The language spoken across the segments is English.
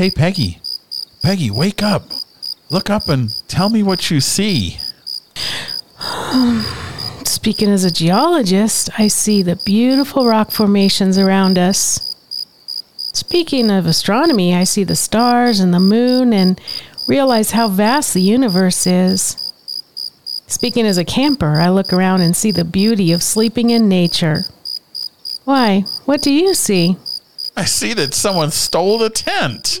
Hey, Peggy. Peggy, wake up. Look up and tell me what you see. Speaking as a geologist, I see the beautiful rock formations around us. Speaking of astronomy, I see the stars and the moon and realize how vast the universe is. Speaking as a camper, I look around and see the beauty of sleeping in nature. Why? What do you see? I see that someone stole the tent.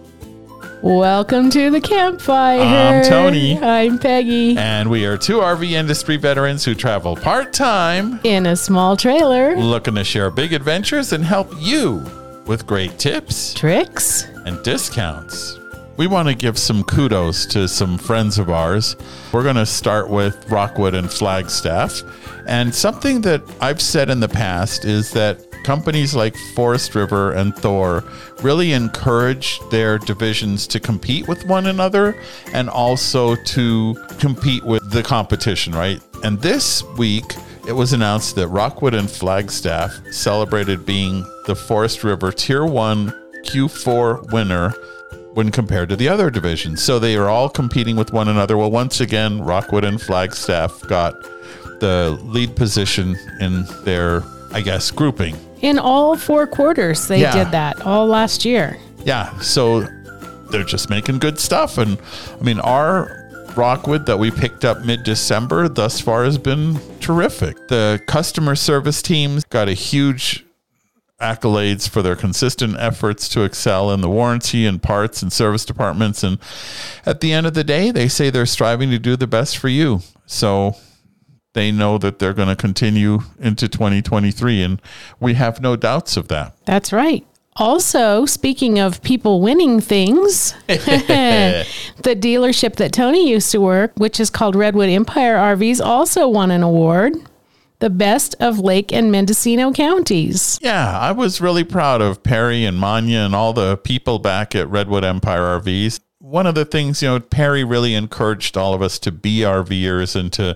Welcome to the campfire. I'm Tony. I'm Peggy. And we are two RV industry veterans who travel part time, In a small trailer. looking to share big adventures and help you with great tips Tricks? and discounts. We want to give some kudos to some friends of ours. We're going to start with Rockwood and Flagstaff. And something that I've said in the past is that companies like Forest River and Thor really encourage their divisions to compete with one another and also to compete with the competition, right? And this week, it was announced that Rockwood and Flagstaff celebrated being the Forest River Tier 1 Q4 winner when compared to the other divisions. So they are all competing with one another. Well, once again, Rockwood and Flagstaff got the lead position in their, I guess, grouping. In all four quarters, they Yeah. did that all last year. Yeah, so they're just making good stuff. And I mean, our Rockwood that we picked up mid December thus far has been terrific. The customer service teams got a huge accolades for their consistent efforts to excel in the warranty and parts and service departments. And at the end of the day, they say they're striving to do the best for you. So they know that they're going to continue into 2023. And we have no doubts of that. That's right. Also, speaking of people winning things, the dealership that Tony used to work, which is called Redwood Empire RVs, also won an award. The best of Lake and Mendocino counties. Yeah, I was really proud of Perry and Manya and all the people back at Redwood Empire RVs. One of the things, you know, Perry really encouraged all of us to be RVers and to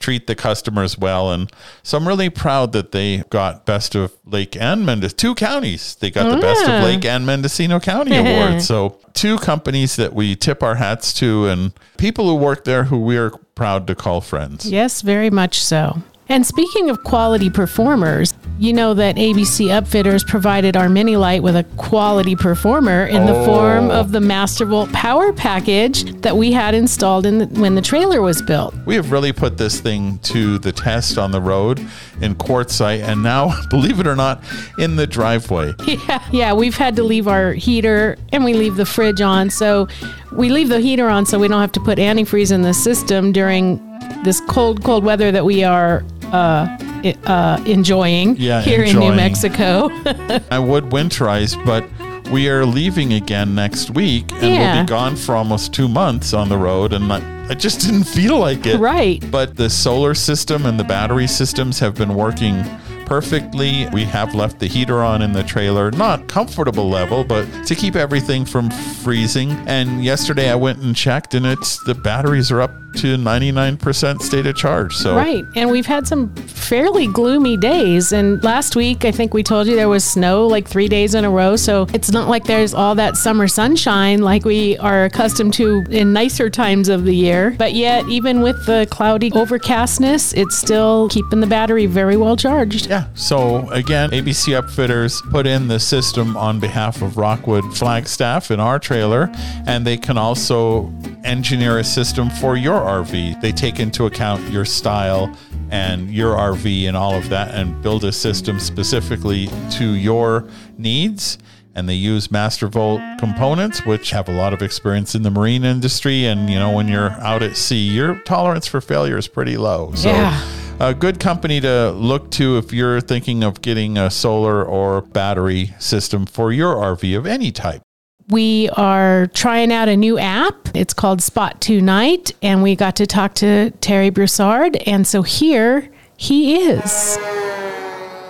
treat the customers well. And so I'm really proud that they got Best of Lake and Mendocino, two counties. They got the Best of Lake and Mendocino County Award. So two companies that we tip our hats to and people who work there who we're proud to call friends. Yes, very much so. And speaking of quality performers, you know that ABC Upfitters provided our Mini Lite with a quality performer in the oh. form of the Mastervolt Power Package that we had installed in the, when the trailer was built. We have really put this thing to the test on the road in Quartzsite and now, believe it or not, in the driveway. Yeah, yeah, we've had to leave our heater and we leave the fridge on. So we leave the heater on so we don't have to put antifreeze in the system during this cold, cold weather that we are uh, uh, enjoying Yeah, here in. New Mexico. I would winterize, but we are leaving again next week and Yeah. we'll be gone for almost two months on the road. And I, I just didn't feel like it. right. But the solar system and the battery systems have been working perfectly. We have left the heater on in the trailer, not comfortable level, but to keep everything from freezing. And yesterday I went and checked and it's the batteries are up to 99% state of charge. So Right. And we've had some fairly gloomy days. And last week, I think we told you there was snow like three days in a row. So it's not like there's all that summer sunshine like we are accustomed to in nicer times of the year. But yet, even with the cloudy overcastness, it's still keeping the battery very well charged. Yeah. So again, ABC Upfitters put in the system on behalf of Rockwood Flagstaff in our trailer, and they can also engineer a system for your RV. They take into account your style and your RV and all of that and build a system specifically to your needs. And they use Mastervolt components, which have a lot of experience in the marine industry. And, you know, when you're out at sea, your tolerance for failure is pretty low. So, Yeah. a good company to look to if you're thinking of getting a solar or battery system for your RV of any type. We are trying out a new app. It's called Spot Tonight, and we got to talk to Terry Broussard. And so here he is.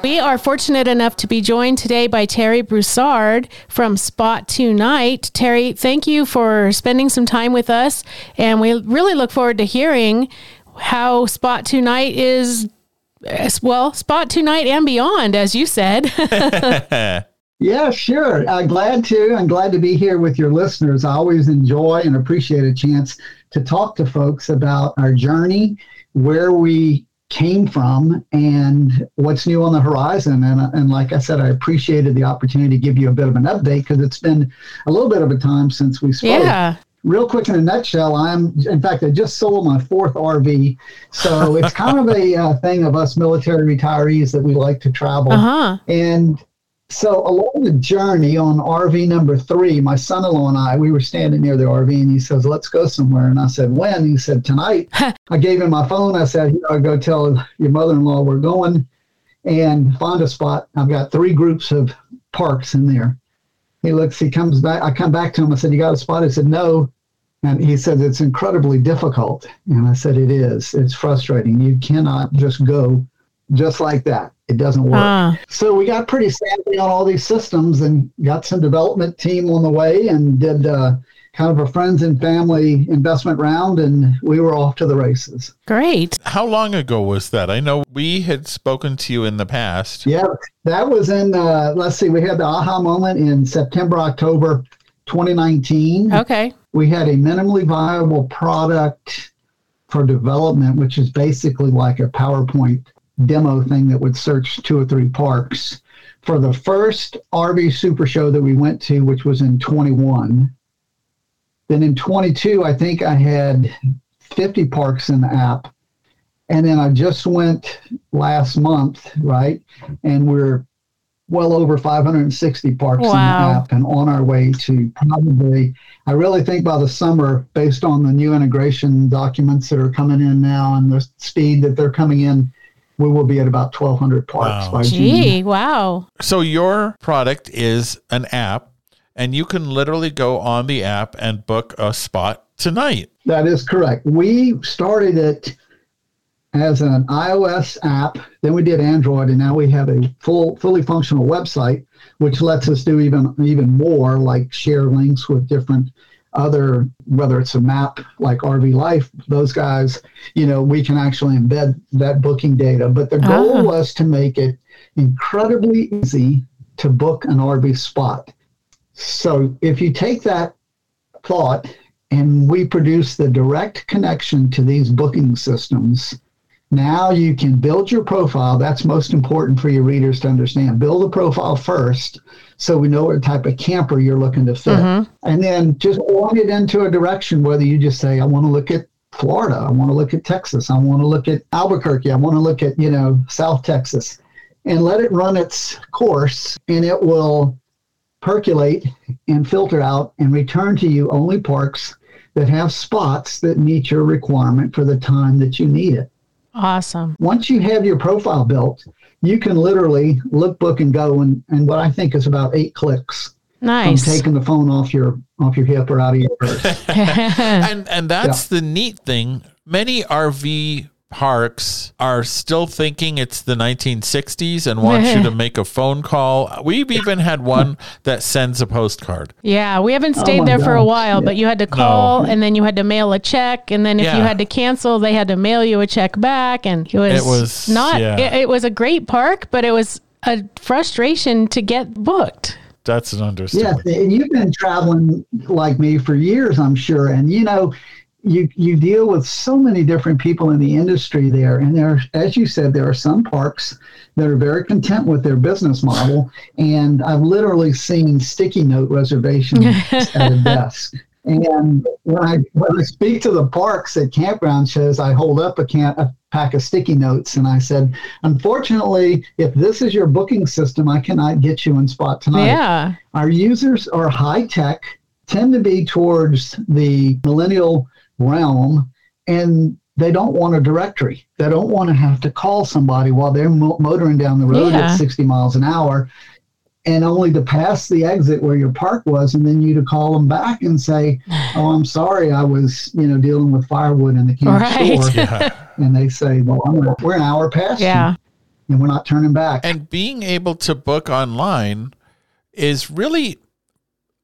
We are fortunate enough to be joined today by Terry Broussard from Spot Tonight. Terry, thank you for spending some time with us, and we really look forward to hearing how Spot Tonight is, well, Spot Tonight and beyond, as you said. yeah, sure. I'm glad to. I'm glad to be here with your listeners. I always enjoy and appreciate a chance to talk to folks about our journey, where we came from and what's new on the horizon. And, and like I said, I appreciated the opportunity to give you a bit of an update because it's been a little bit of a time since we spoke. Yeah. Real quick in a nutshell, I'm, in fact, I just sold my fourth RV. So it's kind of a uh, thing of us military retirees that we like to travel. Uh-huh. And so along the journey on RV number three, my son-in-law and I, we were standing near the RV, and he says, "Let's go somewhere." And I said, "When?" He said, "Tonight." I gave him my phone. I said, "You know, go tell your mother-in-law we're going, and find a spot. I've got three groups of parks in there." He looks. He comes back. I come back to him. I said, "You got a spot?" He said, "No." And he said, It's incredibly difficult. And I said, It is. It's frustrating. You cannot just go just like that. It doesn't work. Ah. So we got pretty savvy on all these systems and got some development team on the way and did uh, kind of a friends and family investment round, and we were off to the races. Great. How long ago was that? I know we had spoken to you in the past. Yeah, that was in, uh, let's see, we had the aha moment in September, October 2019. Okay. We had a minimally viable product for development, which is basically like a PowerPoint demo thing that would search two or three parks. For the first RV Super Show that we went to, which was in 21, then in 22, I think I had 50 parks in the app. And then I just went last month, right? And we're well over 560 parks Wow. in the app and on our way to probably, I really think by the summer, based on the new integration documents that are coming in now and the speed that they're coming in, we will be at about 1,200 parks Wow. by June. Gee, wow. So your product is an app, and you can literally go on the app and book a spot tonight. That is correct. We started it as an iOS app, then we did Android, and now we have a full, fully functional website, which lets us do even even more, like share links with different other, whether it's a map like RV Life, those guys, you know, we can actually embed that booking data. But the goal Ah. was to make it incredibly easy to book an RV spot. So if you take that thought and we produce the direct connection to these booking systems, now you can build your profile. That's most important for your readers to understand. Build a profile first so we know what type of camper you're looking to fit. Mm-hmm. And then just point it into a direction, whether you just say, I want to look at Florida, I want to look at Texas, I want to look at Albuquerque, I want to look at, you know, South Texas, and let it run its course and it will percolate and filter out and return to you only parks that have spots that meet your requirement for the time that you need it. Awesome. Once you have your profile built, you can literally look, book, and go in, and what I think is about eight clicks Nice. from taking the phone off your off your hip or out of your purse. and and that's the neat thing. Many RV parks are still thinking it's the 1960s and want you to make a phone call. We've even had one that sends a postcard. yeah, we haven't Oh stayed my there for a while, yeah. but you had to call and then you had to mail a check. And then if you had to cancel, they had to mail you a check back. And it was, It was- not, yeah. it, it was a great park, but it was a frustration to get booked. That's an Yeah, understatement. and you've been traveling like me for years, I'm sure, and you know, you you deal with so many different people in the industry there, and there, as you said, there are some parks that are very content with their business model, and I've literally seen sticky note reservations at a desk. And when I when I speak to the parks at campground shows, I hold up a can a pack of sticky notes, and I said, unfortunately, if this is your booking system, I cannot get you in spot tonight Yeah. our users are high tech, tend to be towards the millennial realm, and they don't want a directory. They don't want to have to call somebody while they're mo- motoring down the road Yeah. at 60 miles an hour. and only to pass the exit where your park was, and then you to call them back and say, "Oh, I'm sorry, I was you know dealing with firewood in the camp Right. store," Yeah. and they say, "Well, I'm we're an hour past you, Yeah. and we're not turning back." And being able to book online is really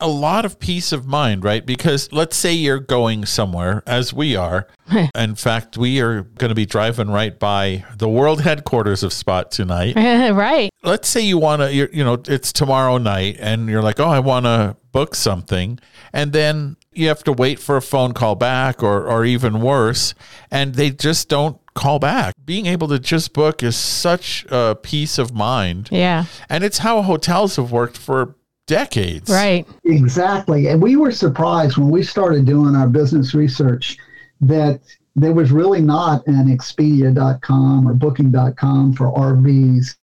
a lot of peace of mind, right? Because let's say you're going somewhere, as we are. In fact, we are going to be driving right by the world headquarters of Spot tonight. right. let's say you want to, you know, it's tomorrow night and you're like, oh, I want to book something. And then you have to wait for a phone call back or, or even worse. And they just don't call back. Being able to just book is such a peace of mind. Yeah. And it's how hotels have worked for decades. Right. Exactly. And we were surprised when we started doing our business research that there was really not an Expedia.com or Booking.com for RVs.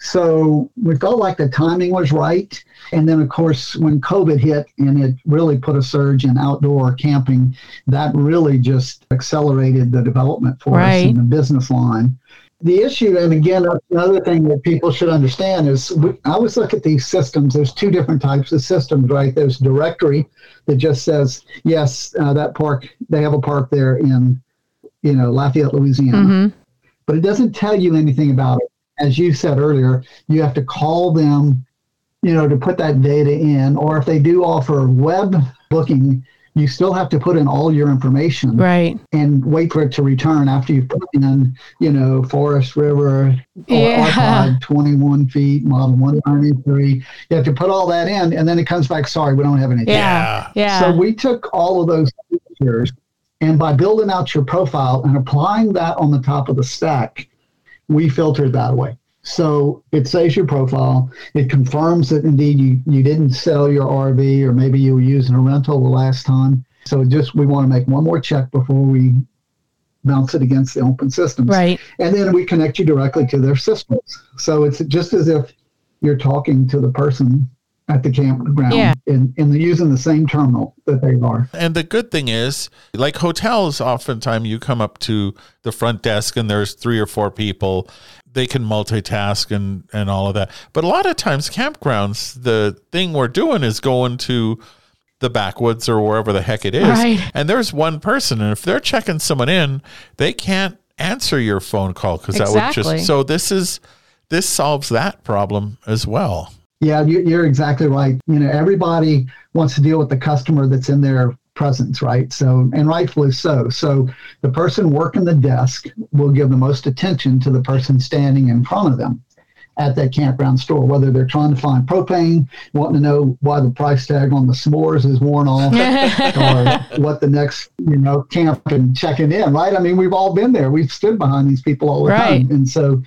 So we felt like the timing was right. And then, of course, when COVID hit and it really put a surge in outdoor camping, that really just accelerated the development for us in the business line. The issue, and again, another thing that people should understand is we, I always look at these systems. There's two different types of systems, right? There's directory that just says, yes, uh, that park, they have a park there in, you know, Lafayette, Louisiana Mm-hmm. but it doesn't tell you anything about it. As you said earlier, you have to call them, you know, to put that data in, or if they do offer web booking, you still have to put in all your information Right. and wait for it to return after you've put in, you know, Forest River Yeah. Archive 21 feet, model 193. You have to put all that in, and then it comes back, sorry, we don't have anything. Yeah. Yeah. So we took all of those features, and by building out your profile and applying that on the top of the stack, we filtered that away. So it saves your profile. It confirms that indeed you, you didn't sell your RV or maybe you were using a rental the last time. So just we want to make one more check before we bounce it against the open systems. right. And then we connect you directly to their systems. So it's just as if you're talking to the person at the campground Yeah. and, and they're using the same terminal that they are. And the good thing is, like hotels, oftentimes you come up to the front desk and there's three or four people. They can multitask and, and all of that. But a lot of times, campgrounds, the thing we're doing is going to the backwoods or wherever the heck it is. Right. And there's one person. And if they're checking someone in, they can't answer your phone call because that would just. So this is. This solves that problem as well. Yeah, you, you're exactly right. You know, everybody wants to deal with the customer that's in their presence, right? So, and rightfully so. So, the person working the desk will give the most attention to the person standing in front of them at that campground store, whether they're trying to find propane, wanting to know why the price tag on the s'mores is worn off, or what the next, you know, camp and checking in, right? I mean, we've all been there. We've stood behind these people all the Right. time. And so,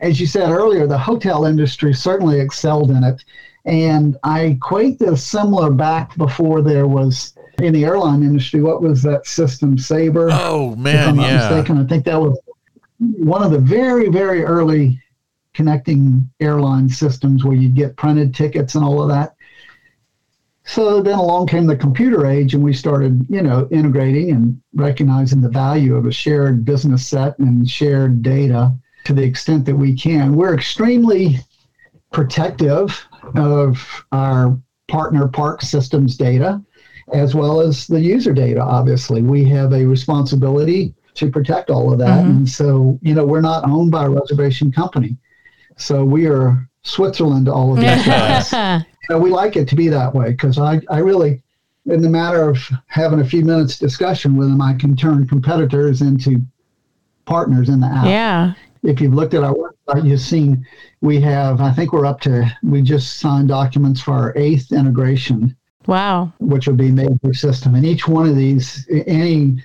as you said earlier, the hotel industry certainly excelled in it. And I equate this similar back before there was in the airline industry. What was that system, Sabre? Oh if man, I'm not yeah. mistaken. I think that was one of the very, very early connecting airline systems where you'd get printed tickets and all of that. So then along came the computer age, and we started, you know, integrating and recognizing the value of a shared business set and shared data to the extent that we can. We're extremely protective of our partner park systems data as well as the user data obviously. We have a responsibility to protect all of that. Mm-hmm. And so you know we're not owned by a reservation company. So we are switzerland to all of these guys. And we like it to be that way because I, I really in the matter of having a few minutes discussion with them i can turn competitors into partners in the app. Yeah. If you've looked at our website, you've seen we have, I think we're up to, we just signed documents for our eighth integration, Wow. which will be major system. And each one of these, any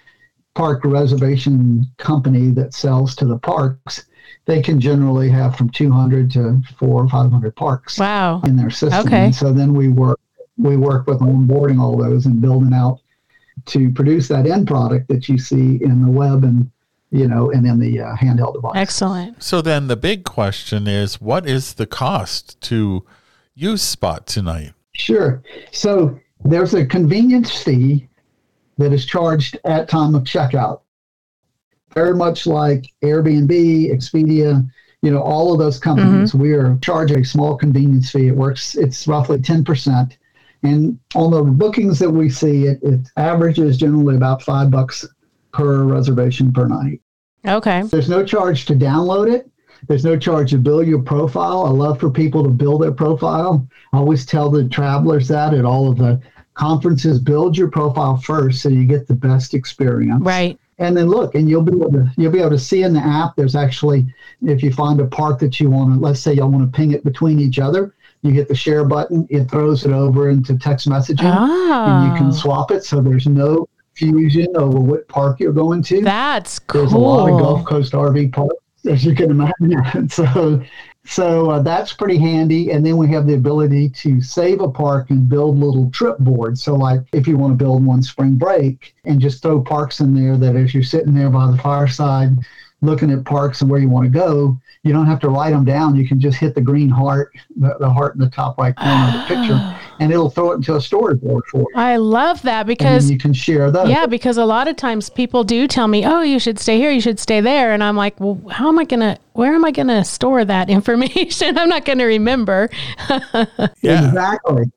park reservation company that sells to the parks, they can generally have from 200 to four or 500 parks Wow. in their system. Okay. And so then we work, we work with onboarding all those and building out to produce that end product that you see in the web and, you know, and then the uh, handheld device. Excellent. So then the big question is what is the cost to use Spot tonight? Sure. So there's a convenience fee that is charged at time of checkout. Very much like Airbnb, Expedia, you know, all of those companies, we are charging a small convenience fee. It works, it's roughly 10%. And on the bookings that we see, it, it averages generally about five bucks per reservation per night. Okay. There's no charge to download it. There's no charge to build your profile. I love for people to build their profile. I always tell the travelers that at all of the conferences, build your profile first so you get the best experience. Right. And then look, and you'll be able to you'll be able to see in the app. There's actually, if you find a park that you want to, let's say y'all want to ping it between each other, you hit the share button. It throws it over into text messaging, and you Oh, can ah. swap it. So there's no confusion over what park you're going to. that's cool. There's a lot of Gulf. Coast RV parks, as you can imagine. so, so uh, that's pretty handy. And then we have the ability to save a park and build little trip boards. So, like if you want to build one spring break and just throw parks in there, that as you're sitting there by the fireside looking at parks and where you want to go, you don't have to write them down. You can just hit the green heart, the, the heart in the top right corner of the picture, and it'll throw it into a storyboard for you. I love that because then you can share those. Yeah, because a lot of times people do tell me, "Oh, you should stay here, you should stay there," and I'm like, "Well, how am I gonna? Where am I gonna store that information? I'm not gonna remember." Yeah. Exactly.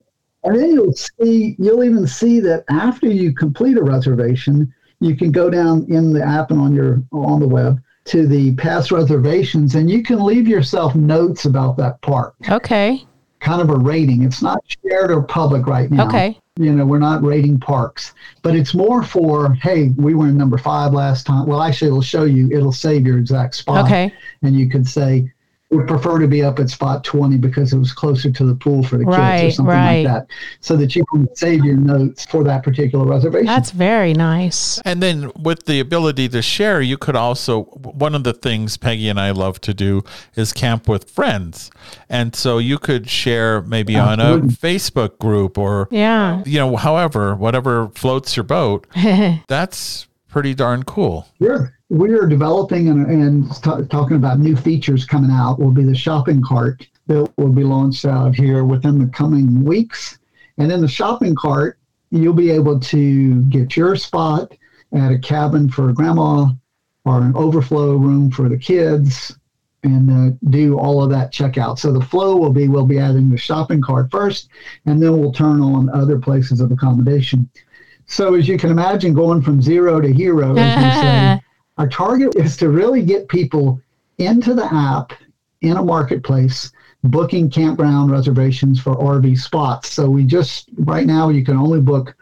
And then you'll see, you'll even see that after you complete a reservation, you can go down in the app and on your on the web to the past reservations, and you can leave yourself notes about that park, Okay, kind of a rating. It's not shared or public right now. okay, You know, we're not rating parks, but it's more for, hey, we were in number five last time. Well, actually, it'll show you, it'll save your exact spot okay, and you could say we prefer to be up at spot 20 because it was closer to the pool for the kids or something right. like that so that you can save your notes for that particular reservation that's very nice. And then with the ability to share, you could also, one of the things Peggy and I love to do is camp with friends. And so you could share maybe on a Absolutely. Facebook group or, Yeah, you know, however, whatever floats your boat. That's pretty darn cool. Sure. We are developing and, and t- talking about new features coming out. Will be the shopping cart that will be launched out here within the coming weeks. And in the shopping cart, you'll be able to get your spot at a cabin for grandma or an overflow room for the kids and uh, do all of that checkout. So the flow will be we'll be adding the shopping cart first, and then we'll turn on other places of accommodation. So as you can imagine, going from zero to hero, as say, our target is to really get people into the app in a marketplace booking campground reservations for RV spots. So we just right now you can only book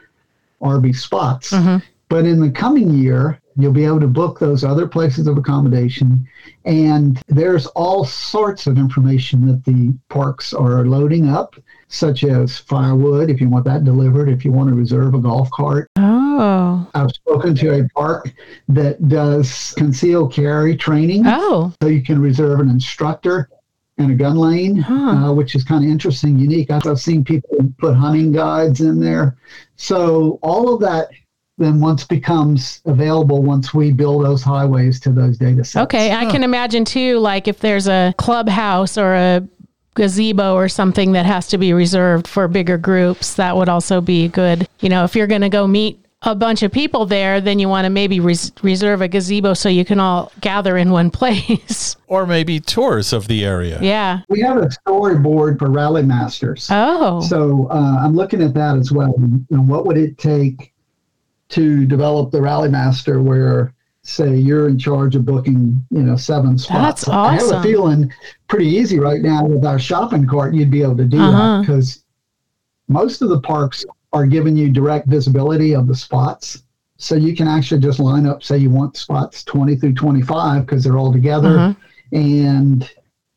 RV spots. Mm-hmm. But in the coming year, you'll be able to book those other places of accommodation. And there's all sorts of information that the parks are loading up, such as firewood, if you want that delivered, if you want to reserve a golf cart. oh, I've spoken to a park that does concealed carry training, oh, so you can reserve an instructor and a gun lane, Huh. uh, which is kind of interesting, unique. I've, I've seen people put hunting guides in there. So all of that then once becomes available once we build those highways to those data sets. okay. I can imagine too, like if there's a clubhouse or a gazebo or something that has to be reserved for bigger groups, that would also be good. You know, if you're going to go meet a bunch of people there, then you want to maybe res- reserve a gazebo so you can all gather in one place. Or maybe tours of the area. yeah. We have a storyboard for rally masters. Oh, So uh, I'm looking at that as well. And what would it take to develop the Rally Master where, say, you're in charge of booking, you know, seven spots? That's awesome. I have a feeling pretty easy right now with our shopping cart, you'd be able to do Uh-huh. that because most of the parks are giving you direct visibility of the spots. So you can actually just line up, say you want spots 20 through 25 because they're all together. Uh-huh. And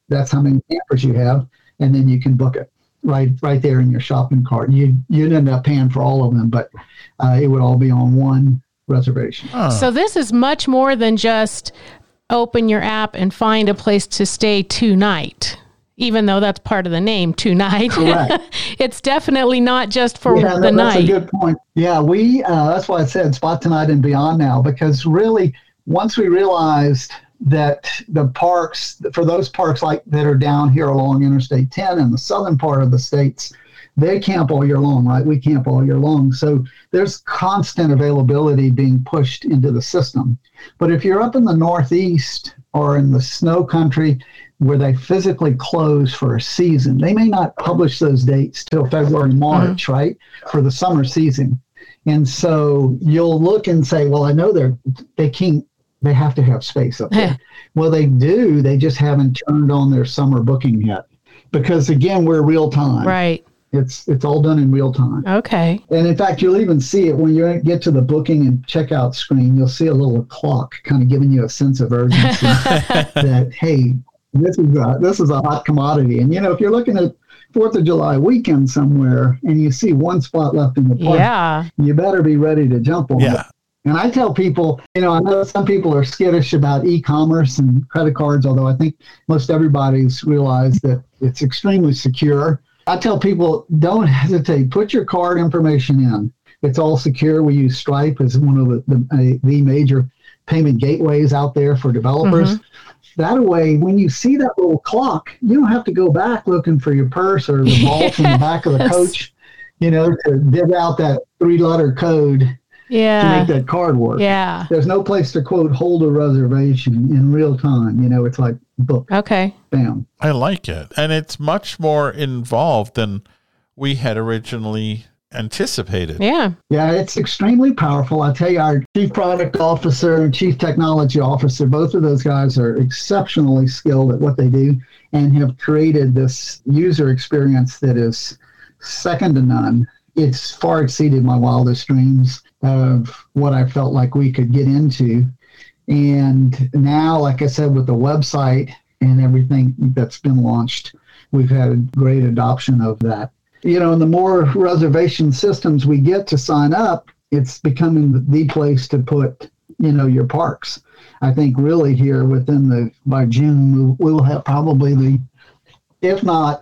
that's how many campers you have. And then you can book it right right there in your shopping cart. You you'd end up paying for all of them, but uh, it would all be on one reservation. Huh. So this is much more than just open your app and find a place to stay tonight. Even though that's part of the name, tonight. Correct. it's definitely not just for yeah, the no, that's night. a good point. Yeah, we uh, that's why I said spot tonight and beyond now because really once we realized that the parks for those parks like that are down here along Interstate 10 in the southern part of the states, they camp all year long, right? We camp all year long, so there's constant availability being pushed into the system. But if you're up in the Northeast or in the snow country, where they physically close for a season. They may not publish those dates till February, mm-hmm. March, right, for the summer season. And so you'll look and say, well, I know they're they can't they have to have space up there. well, they do. They just haven't turned on their summer booking yet because again, we're real time. Right. It's it's all done in real time. Okay. And in fact, you'll even see it when you get to the booking and checkout screen. You'll see a little clock, kind of giving you a sense of urgency that hey, this is a, this is a hot commodity. And you know, if you're looking at Fourth of July weekend somewhere and you see one spot left in the park, Yeah. you better be ready to jump on it. Yeah. And I tell people, you know, I know some people are skittish about e-commerce and credit cards, although I think most everybody's realized that it's extremely secure. I tell people, don't hesitate. Put your card information in. It's all secure. We use Stripe as one of the the, the major payment gateways out there for developers. Mm-hmm. That way, when you see that little clock, you don't have to go back looking for your purse or the vault in the back of the coach, you know, to dig out that three-letter code yeah. to make that card work. Yeah. There's no place to quote hold a reservation in real time. You know, it's like book, Okay. bam. I like it. And it's much more involved than we had originally anticipated. Yeah. Yeah, it's extremely powerful. I tell you, our chief product officer and chief technology officer, both of those guys are exceptionally skilled at what they do and have created this user experience that is second to none. It's far exceeded my wildest dreams of what I felt like we could get into. And now, like I said, with the website and everything that's been launched, we've had a great adoption of that. You know, and the more reservation systems we get to sign up, it's becoming the place to put, you know, your parks. I think really here within the by June we will have probably the, if not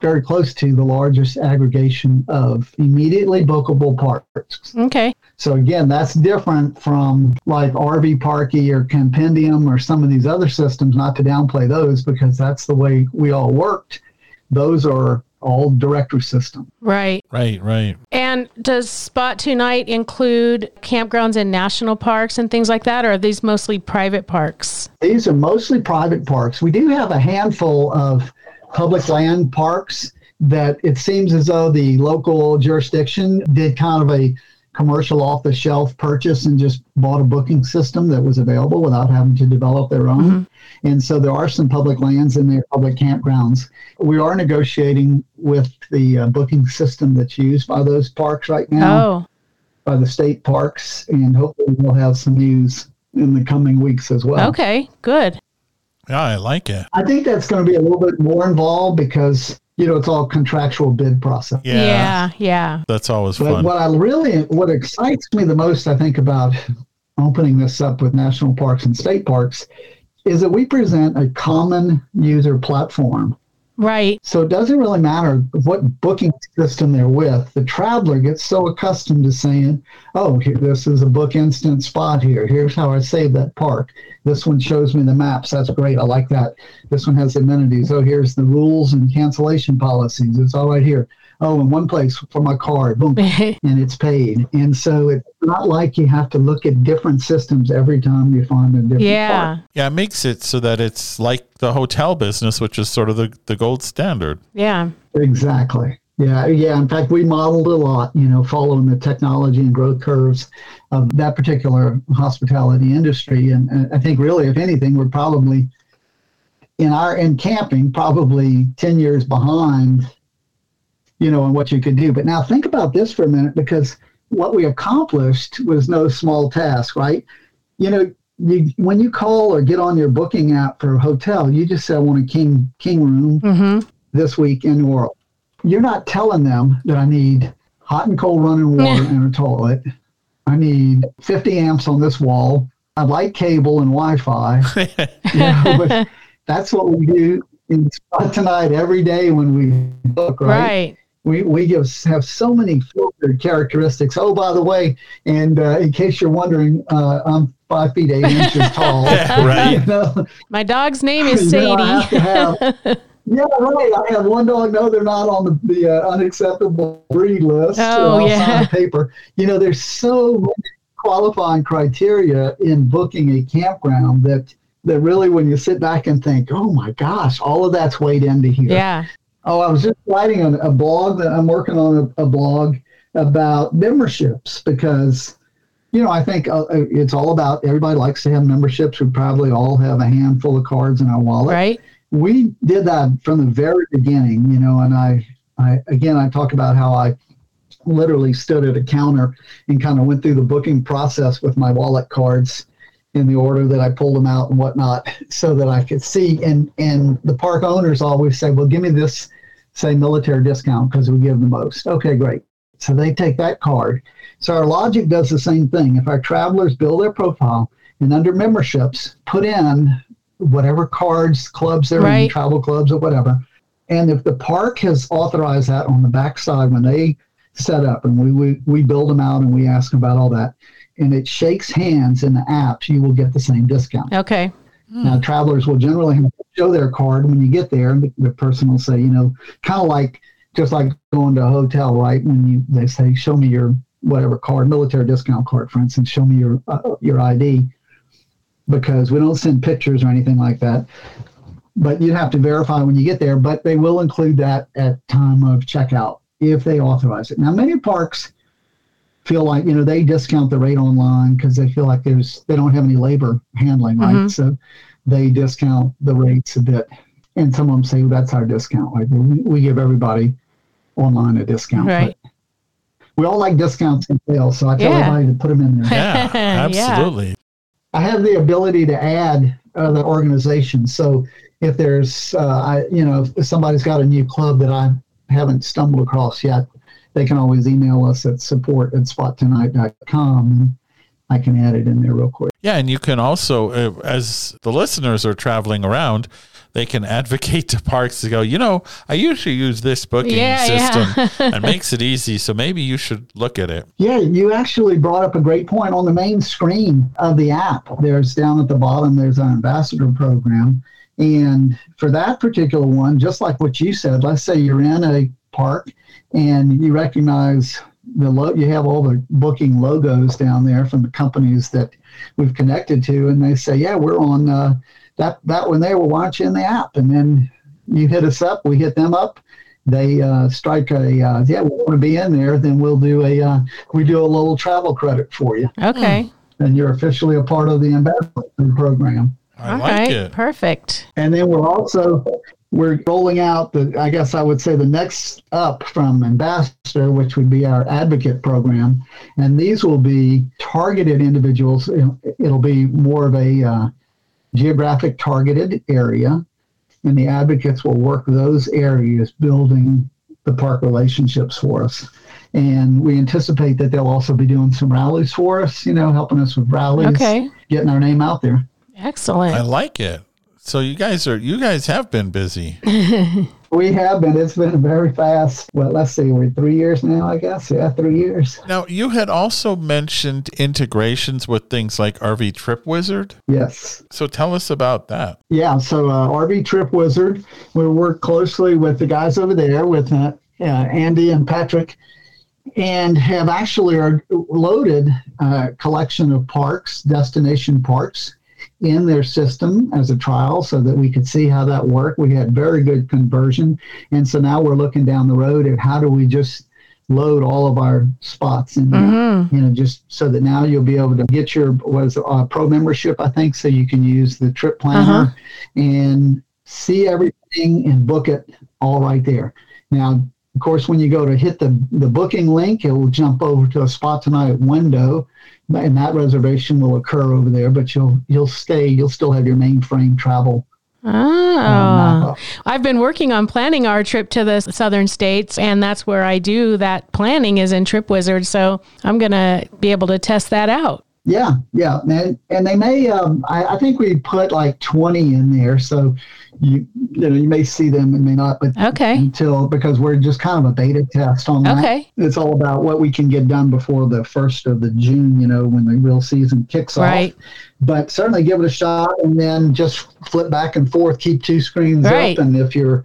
very close to the largest aggregation of immediately bookable parks. Okay. So again, that's different from like RV Parky or Campendium or some of these other systems. Not to downplay those because that's the way we all worked. Those are all directory system. Right. Right, right. And does Spot Tonight include campgrounds in national parks and things like that, or are these mostly private parks? These are mostly private parks. We do have a handful of public land parks that it seems as though the local jurisdiction did kind of a commercial off the shelf purchase and just bought a booking system that was available without having to develop their own. Mm-hmm. And so there are some public lands and there are public campgrounds. We are negotiating with the uh, booking system that's used by those parks right now, Oh, by the state parks, and hopefully we'll have some news in the coming weeks as well. okay. Good. Yeah, I like it. I think that's going to be a little bit more involved because you know it's all contractual bid process. Yeah. Yeah. Yeah. That's always But fun. what I really what excites me the most, I think, about opening this up with national parks and state parks is that we present a common user platform. Right. So it doesn't really matter what booking system they're with. The traveler gets so accustomed to saying, "Oh, here, this is a book instant spot here. Here's how I save that park. This one shows me the maps. That's great. I like that. This one has amenities. Oh, here's the rules and cancellation policies. It's all right here. Oh, in one place for my card. Boom, and it's paid. And so it's not like you have to look at different systems every time you find a different yeah. park. yeah, it makes it so that it's like the hotel business, which is sort of the, the gold standard. Yeah. Exactly. Yeah, yeah. In fact, we modeled a lot, you know, following the technology and growth curves of that particular hospitality industry. And, and I think, really, if anything, we're probably in our in camping probably ten years behind, you know, and what you could do. But now think about this for a minute, because what we accomplished was no small task, right? You know, you when you call or get on your booking app for a hotel, you just say, "I want a king king room." Mm-hmm. this week in New Orleans. You're not telling them that I need hot and cold running water and a toilet. I need 50 amps on this wall. I like cable and Wi-Fi. You know, that's what we do in Spot tonight every day when we book, right? Right. We, we give, have so many filtered characteristics. Oh, by the way, and uh, in case you're wondering, uh, I'm five feet eight inches tall. Right. You know? My dog's name is You know, have Sadie. have- yeah, right. I have one dog. No, they're not on the, the uh, unacceptable breed list. Oh, I'll yeah. sign paper. You know, there's so many qualifying criteria in booking a campground that that really, when you sit back and think, oh my gosh, all of that's weighed into here. Yeah. Oh, I was just writing a, a blog that I'm working on a, a blog about memberships because you know, I think uh, it's all about everybody likes to have memberships. We probably all have a handful of cards in our wallet. Right. We did that from the very beginning, you know, and I, I again, I talk about how I literally stood at a counter and kind of went through the booking process with my wallet cards in the order that I pulled them out and whatnot, so that I could see. And and the park owners always say, "Well, give me this, say military discount because we give the most." Okay, great. So they take that card. So our logic does the same thing. If our travelers build their profile and under memberships, put in whatever cards, clubs they're Right. in, travel clubs or whatever, and if the park has authorized that on the backside when they set up and we, we, we build them out and we ask them about all that, and it shakes hands in the apps, you will get the same discount. Okay. Now, travelers will generally show their card when you get there, and the, the person will say, you know, kind of like just like going to a hotel, right? When you they say, show me your whatever card, military discount card, for instance, show me your uh, your ID, because we don't send pictures or anything like that. But you have to verify when you get there. But they will include that at time of checkout if they authorize it. Now, many parks feel like you know they discount the rate online because they feel like there's they don't have any labor handling right Mhm. so they discount the rates a bit and some of them say well, that's our discount like we, we give everybody online a discount Right. But we all like discounts and sales so i tell Yeah. everybody to put them in there Yeah, Yeah. absolutely. I have the ability to add other organizations. So if there's, uh, I, you know, if somebody's got a new club that I haven't stumbled across yet, they can always email us at support at spottonight.com and I can add it in there real quick. Yeah, and you can also, uh, as the listeners are traveling around, they can advocate to parks to go. You know, I usually use this booking Yeah, yeah. system and makes it easy. So maybe you should look at it. Yeah, you actually brought up a great point on the main screen of the app. There's down at the bottom, there's an ambassador program. And for that particular one, just like what you said, let's say you're in a park and you recognize the lo- you have all the booking logos down there from the companies that we've connected to, and they say, "Yeah, we're on uh, that that one there. Well, why aren't you in the app?" And then you hit us up, we hit them up. They uh, strike a uh, yeah, we want to be in there. Then we'll do a uh, we do a little travel credit for you, Okay. and you're officially a part of the ambassador program. I All like right. it. Perfect. And then we're also we're rolling out the I guess I would say the next up from ambassador, which would be our advocate program, and these will be targeted individuals. It'll, it'll be more of a uh, geographic targeted area, and the advocates will work those areas, building the park relationships for us. And we anticipate that they'll also be doing some rallies for us, you know, helping us with rallies, Okay. getting our name out there. Excellent. I like it. So you guys are you guys have been busy. We have been. It's been very fast. Well, let's see. We're three years now, I guess. Yeah, three years. Now you had also mentioned integrations with things like RV Trip Wizard. Yes. So tell us about that. Yeah. So uh, RV Trip Wizard, we work closely with the guys over there, with uh, uh, Andy and Patrick, and have actually loaded a collection of parks, destination parks, in their system as a trial so that we could see how that worked. We had very good conversion. And so now we're looking down the road at how do we just load all of our spots in there, Mm-hmm. you know, just so that now you'll be able to get your was uh, pro membership, I think, so you can use the trip planner Uh-huh. and see everything and book it all right there. Now, of course, when you go to hit the, the booking link, it will jump over to a spot tonight window, and that reservation will occur over there. But you'll you'll stay, you'll still have your mainframe travel. uh, Oh. I've been working on planning our trip to the southern states, and that's where I do that planning is in Trip Wizard. So I'm going to be able to test that out. Yeah, yeah, and and they may. Um, I, I think we put like twenty in there, so you you know you may see them and may not, but Okay. until because we're just kind of a beta test on that. Okay. It's all about what we can get done before the first of the June, you know, when the real season kicks Right. off. But certainly give it a shot and then just flip back and forth, keep two screens Right. up. And if you're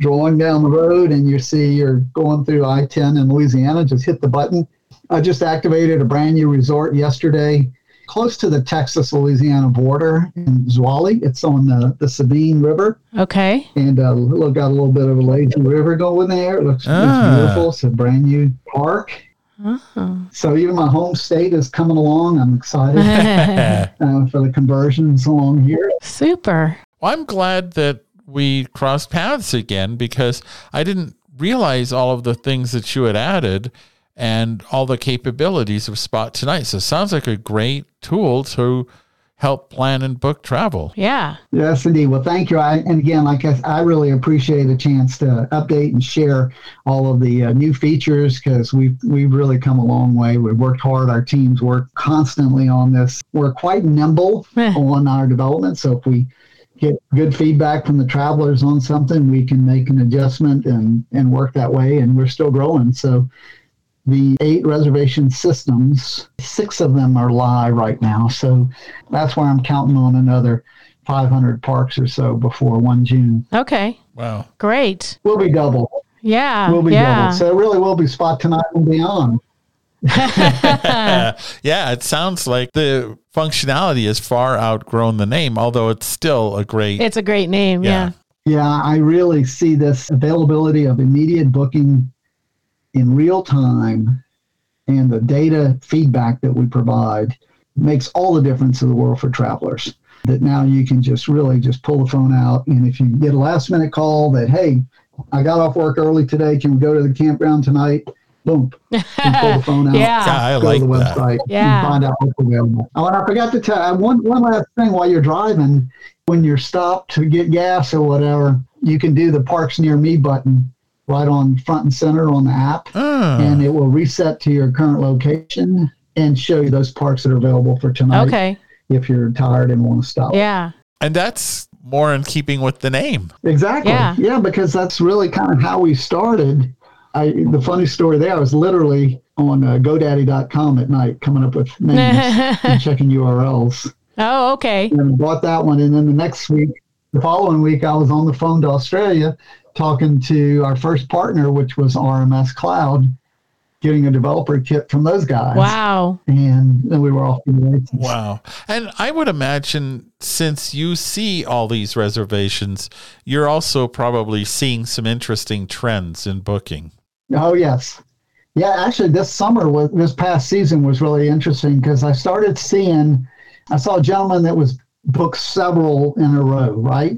drawing down the road and you see you're going through I 10 in Louisiana, just hit the button. I just activated a brand new resort yesterday close to the Texas Louisiana border in Zwolle. It's on the, the Sabine River. Okay. And uh, look, got a little bit of a lazy river going there. It looks, Ah. looks beautiful. It's a brand new park. Oh. So even my home state is coming along. I'm excited uh, for the conversions along here. Super. Well, I'm glad that we crossed paths again because I didn't realize all of the things that you had added and all the capabilities of Spot Tonight. So it sounds like a great tool to help plan and book travel. Yeah. Yes, indeed. Well, thank you. I, and again, like I, I really appreciate a chance to update and share all of the uh, new features because we've we've really come a long way. We've worked hard. Our teams work constantly on this. We're quite nimble Eh. on our development. So if we get good feedback from the travelers on something, we can make an adjustment and and work that way. And we're still growing. So the eight reservation systems, six of them are live right now. So that's why I'm counting on another 500 parks or so before 1 June. Okay. Wow. Great. We'll be double. Yeah. We'll be yeah. double. So it really will be spot tonight and beyond. yeah, it sounds like the functionality has far outgrown the name, although it's still a great. It's a great name. Yeah. Yeah. Yeah, I really see this availability of immediate booking in real time and the data feedback that we provide makes all the difference in the world for travelers. That now you can just really just pull the phone out. And if you get a last minute call that, hey, I got off work early today, can we go to the campground tonight? Boom. You pull the phone out. Yeah. Yeah, I go like to the that. website Yeah. and find out what's available. Oh, and I forgot to tell uh, one one last thing while you're driving, when you're stopped to get gas or whatever, you can do the parks near me button right on front and center on the app, Ah, and it will reset to your current location and show you those parks that are available for tonight Okay. if you're tired and want to stop. Yeah. and that's more in keeping with the name. Exactly. Yeah. because that's really kind of how we started. I, the funny story there, I was literally on uh, GoDaddy.com at night coming up with names and checking URLs. oh, okay. and bought that one. And then the next week, the following week, I was on the phone to Australia talking to our first partner, which was RMS Cloud, getting a developer kit from those guys. Wow. And then we were off to the races. Wow. And I would imagine since you see all these reservations, you're also probably seeing some interesting trends in booking. Oh, yes. Yeah, actually, this summer, was, this past season was really interesting because I started seeing, I saw a gentleman that was booked several in a row, right?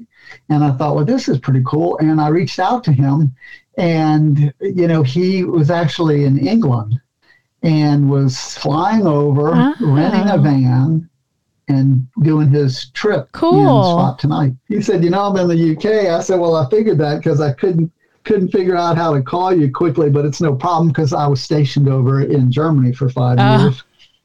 And I thought, well, this is pretty cool. And I reached out to him, and, you know, he was actually in England and was flying over, Oh. renting a van, and doing his trip Cool. in spot tonight. He said, "You know, I'm in the UK." I said, "Well, I figured that because I couldn't couldn't figure out how to call you quickly, but it's no problem because I was stationed over in Germany for five Ah. years."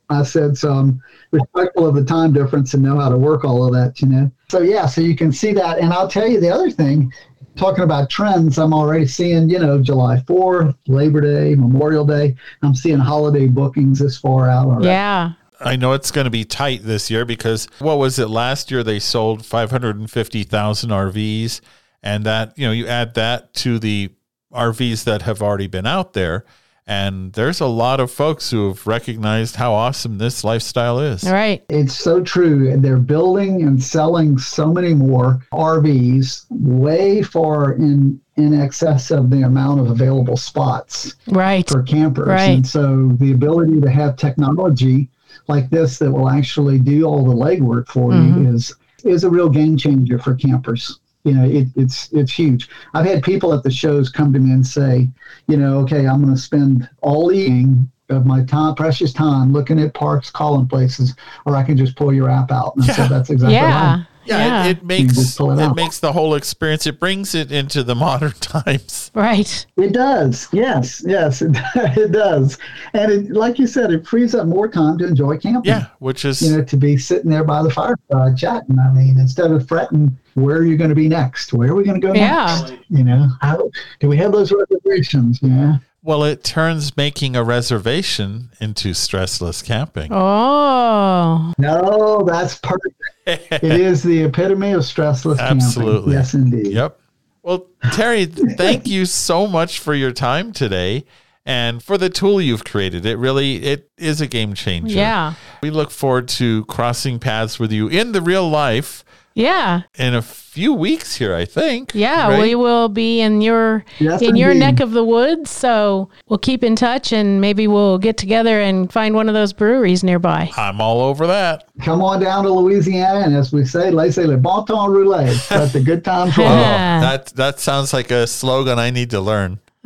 I said, "So I'm respectful of the time difference and know how to work all of that, you know." So yeah, so you can see that, and I'll tell you the other thing. Talking about trends, I'm already seeing, you know, July 4th, Labor Day, Memorial Day. I'm seeing holiday bookings this far out already. Yeah. I know it's going to be tight this year because what was it last year? They sold 550,000 RVs. And that, you know, you add that to the RVs that have already been out there. And there's a lot of folks who have recognized how awesome this lifestyle is. All right. It's so true. And they're building and selling so many more RVs, way far in in excess of the amount of available spots Right. for campers. Right. And so the ability to have technology like this that will actually do all the legwork for Mhm. you is is a real game changer for campers. You know, it, it's it's huge. I've had people at the shows come to me and say, you know, okay, I'm going to spend all evening of my time, precious time, looking at parks, calling places, or I can just pull your app out. And I Yeah. said, that's exactly Yeah. right. Yeah, It, it makes it it makes the whole experience. It brings it into the modern times. Right. It does. Yes, yes, it, it does. And it, like you said, it frees up more time to enjoy camping. Yeah, which is you know, to be sitting there by the fireside chatting. I mean, instead of fretting where are you going to be next, where are we going to go Yeah. next? You know, how do we have those reservations? Yeah, well, it turns making a reservation into stressless camping. Oh. no, that's perfect. it is the epitome of stressless camping. Absolutely. camping. Yes, indeed. Yep. Well, Terry, thank you so much for your time today. and for the tool you've created. It really it is a game changer. Yeah. We look forward to crossing paths with you in the real life Yeah. in a few weeks here, I think. Yeah, right? we will be in your Yes, in your indeed. neck of the woods, so we'll keep in touch and maybe we'll get together and find one of those breweries nearby. I'm all over that. Come on down to Louisiana, and as we say, laissez le bon temps rouler. Let the good times roll. Oh, that that sounds like a slogan I need to learn.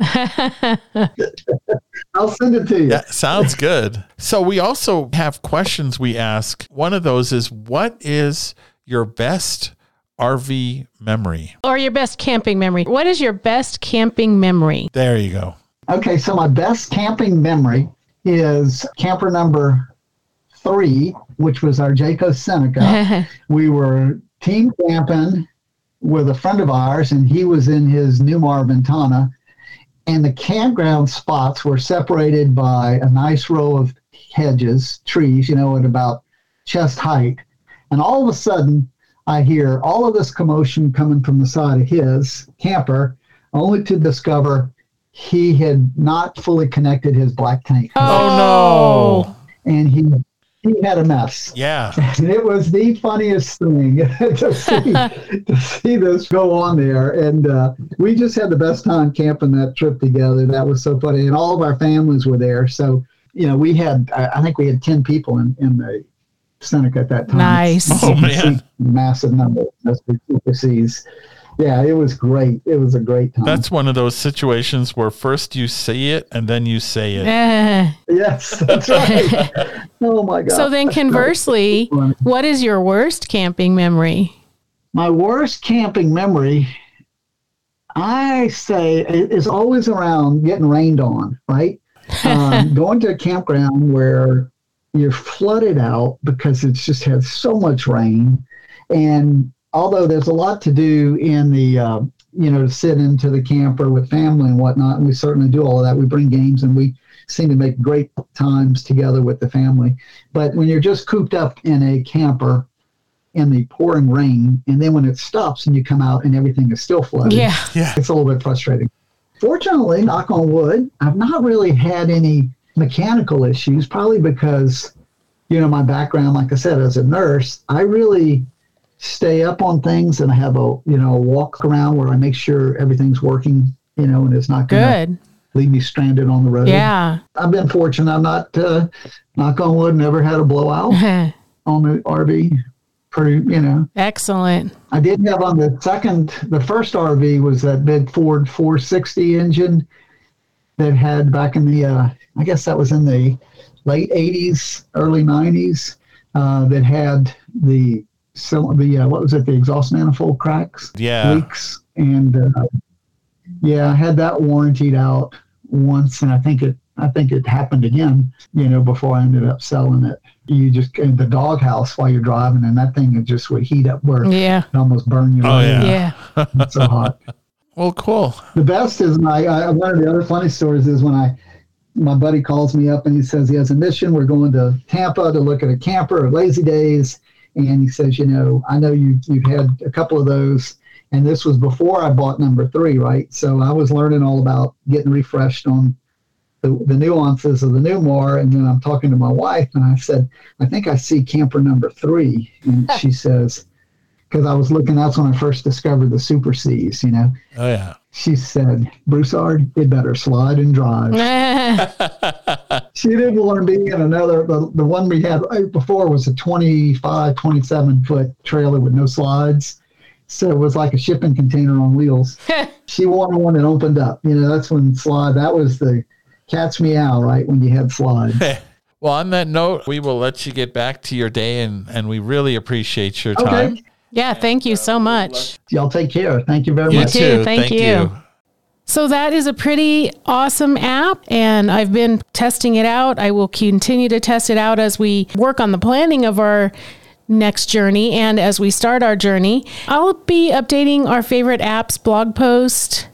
I'll send it to you. Yeah, sounds good. So we also have questions we ask. One of those is what is your best RV memory? Or your best camping memory. What is your best camping memory? There you go. Okay, so my best camping memory is camper number three, which was our Jayco Seneca. we were team camping with a friend of ours, and he was in his Newmar Ventana. And the campground spots were separated by a nice row of hedges, trees, you know, at about chest height. And all of a sudden, I hear all of this commotion coming from the side of his camper, only to discover he had not fully connected his black tank. Oh, no. And he he had a mess. Yeah. And it was the funniest thing to see to see this go on there. And uh, we just had the best time camping that trip together. That was so funny, and all of our families were there. So you know, we had I I think we had ten people in in the Seneca at that time. Nice. Oh, man. massive number. That's the Super Cs. Yeah, it was great. It was a great time. That's one of those situations where first you see it and then you say it. Yes, that's right. oh my god. so then conversely, what is your worst camping memory? My worst camping memory, I say, i- is always around getting rained on, right? Um, going to a campground where you're flooded out because it's just had so much rain. And although there's a lot to do in the, uh, you know, to sit into the camper with family and whatnot, and we certainly do all of that. We bring games and we seem to make great times together with the family. But when you're just cooped up in a camper, in the pouring rain, and then when it stops and you come out and everything is still flooded, Yeah. Yeah. it's a little bit frustrating. Fortunately, knock on wood, I've not really had any mechanical issues, probably because, you know, my background, like I said, as a nurse, I really stay up on things and I have a, you know, walk around where I make sure everything's working, you know, and it's not Good. leave me stranded on the road. Yeah. I've been fortunate. I'm not, uh, knock on wood, never had a blowout on the RV. Pretty, you know, Excellent. I did have on the second, the first RV was that big Ford 460 engine that had back in the, uh, I guess that was in the late 80s, early 90s, uh, that had the, cyl- the uh, what was it, the exhaust manifold cracks, Yeah. leaks. And uh, yeah, I had that warranted out once, and I think it, I think it happened again, you know, before I ended up selling it. You just in the doghouse while you're driving, and that thing would just would heat up where Yeah. it almost burn you. Oh. Yeah. Yeah. It's so hot. Well, cool. The best is my I, one of the other funny stories is when I my buddy calls me up and he says he has a mission. We're going to Tampa to look at a camper or Lazydays, and he says, you know, I know you you've had a couple of those, and this was before I bought number three, right? So I was learning all about getting refreshed on the, the nuances of the Newmar, and then I'm talking to my wife, and I said, I think I see camper number three, and she says, because I was looking, that's when I first discovered the Super Cs, you know Oh, yeah. she said, Broussard, it better slide and drive. she didn't want to be in another, the, the one we had right before was a 25, 27 foot trailer with no slides. So it was like a shipping container on wheels. she wanted one that opened up. You know, that's when slide, that was the cat's meow, right? When you had slides. Well, on that note, we will let you get back to your day, and, and we really appreciate your time. Okay. Time. yeah. Thank you so much. Y'all take care. Thank you very You much. too. too. Thank you. So that is a pretty awesome app, and I've been testing it out. I will continue to test it out as we work on the planning of our next journey and as we start our journey. I'll be updating our favorite apps blog post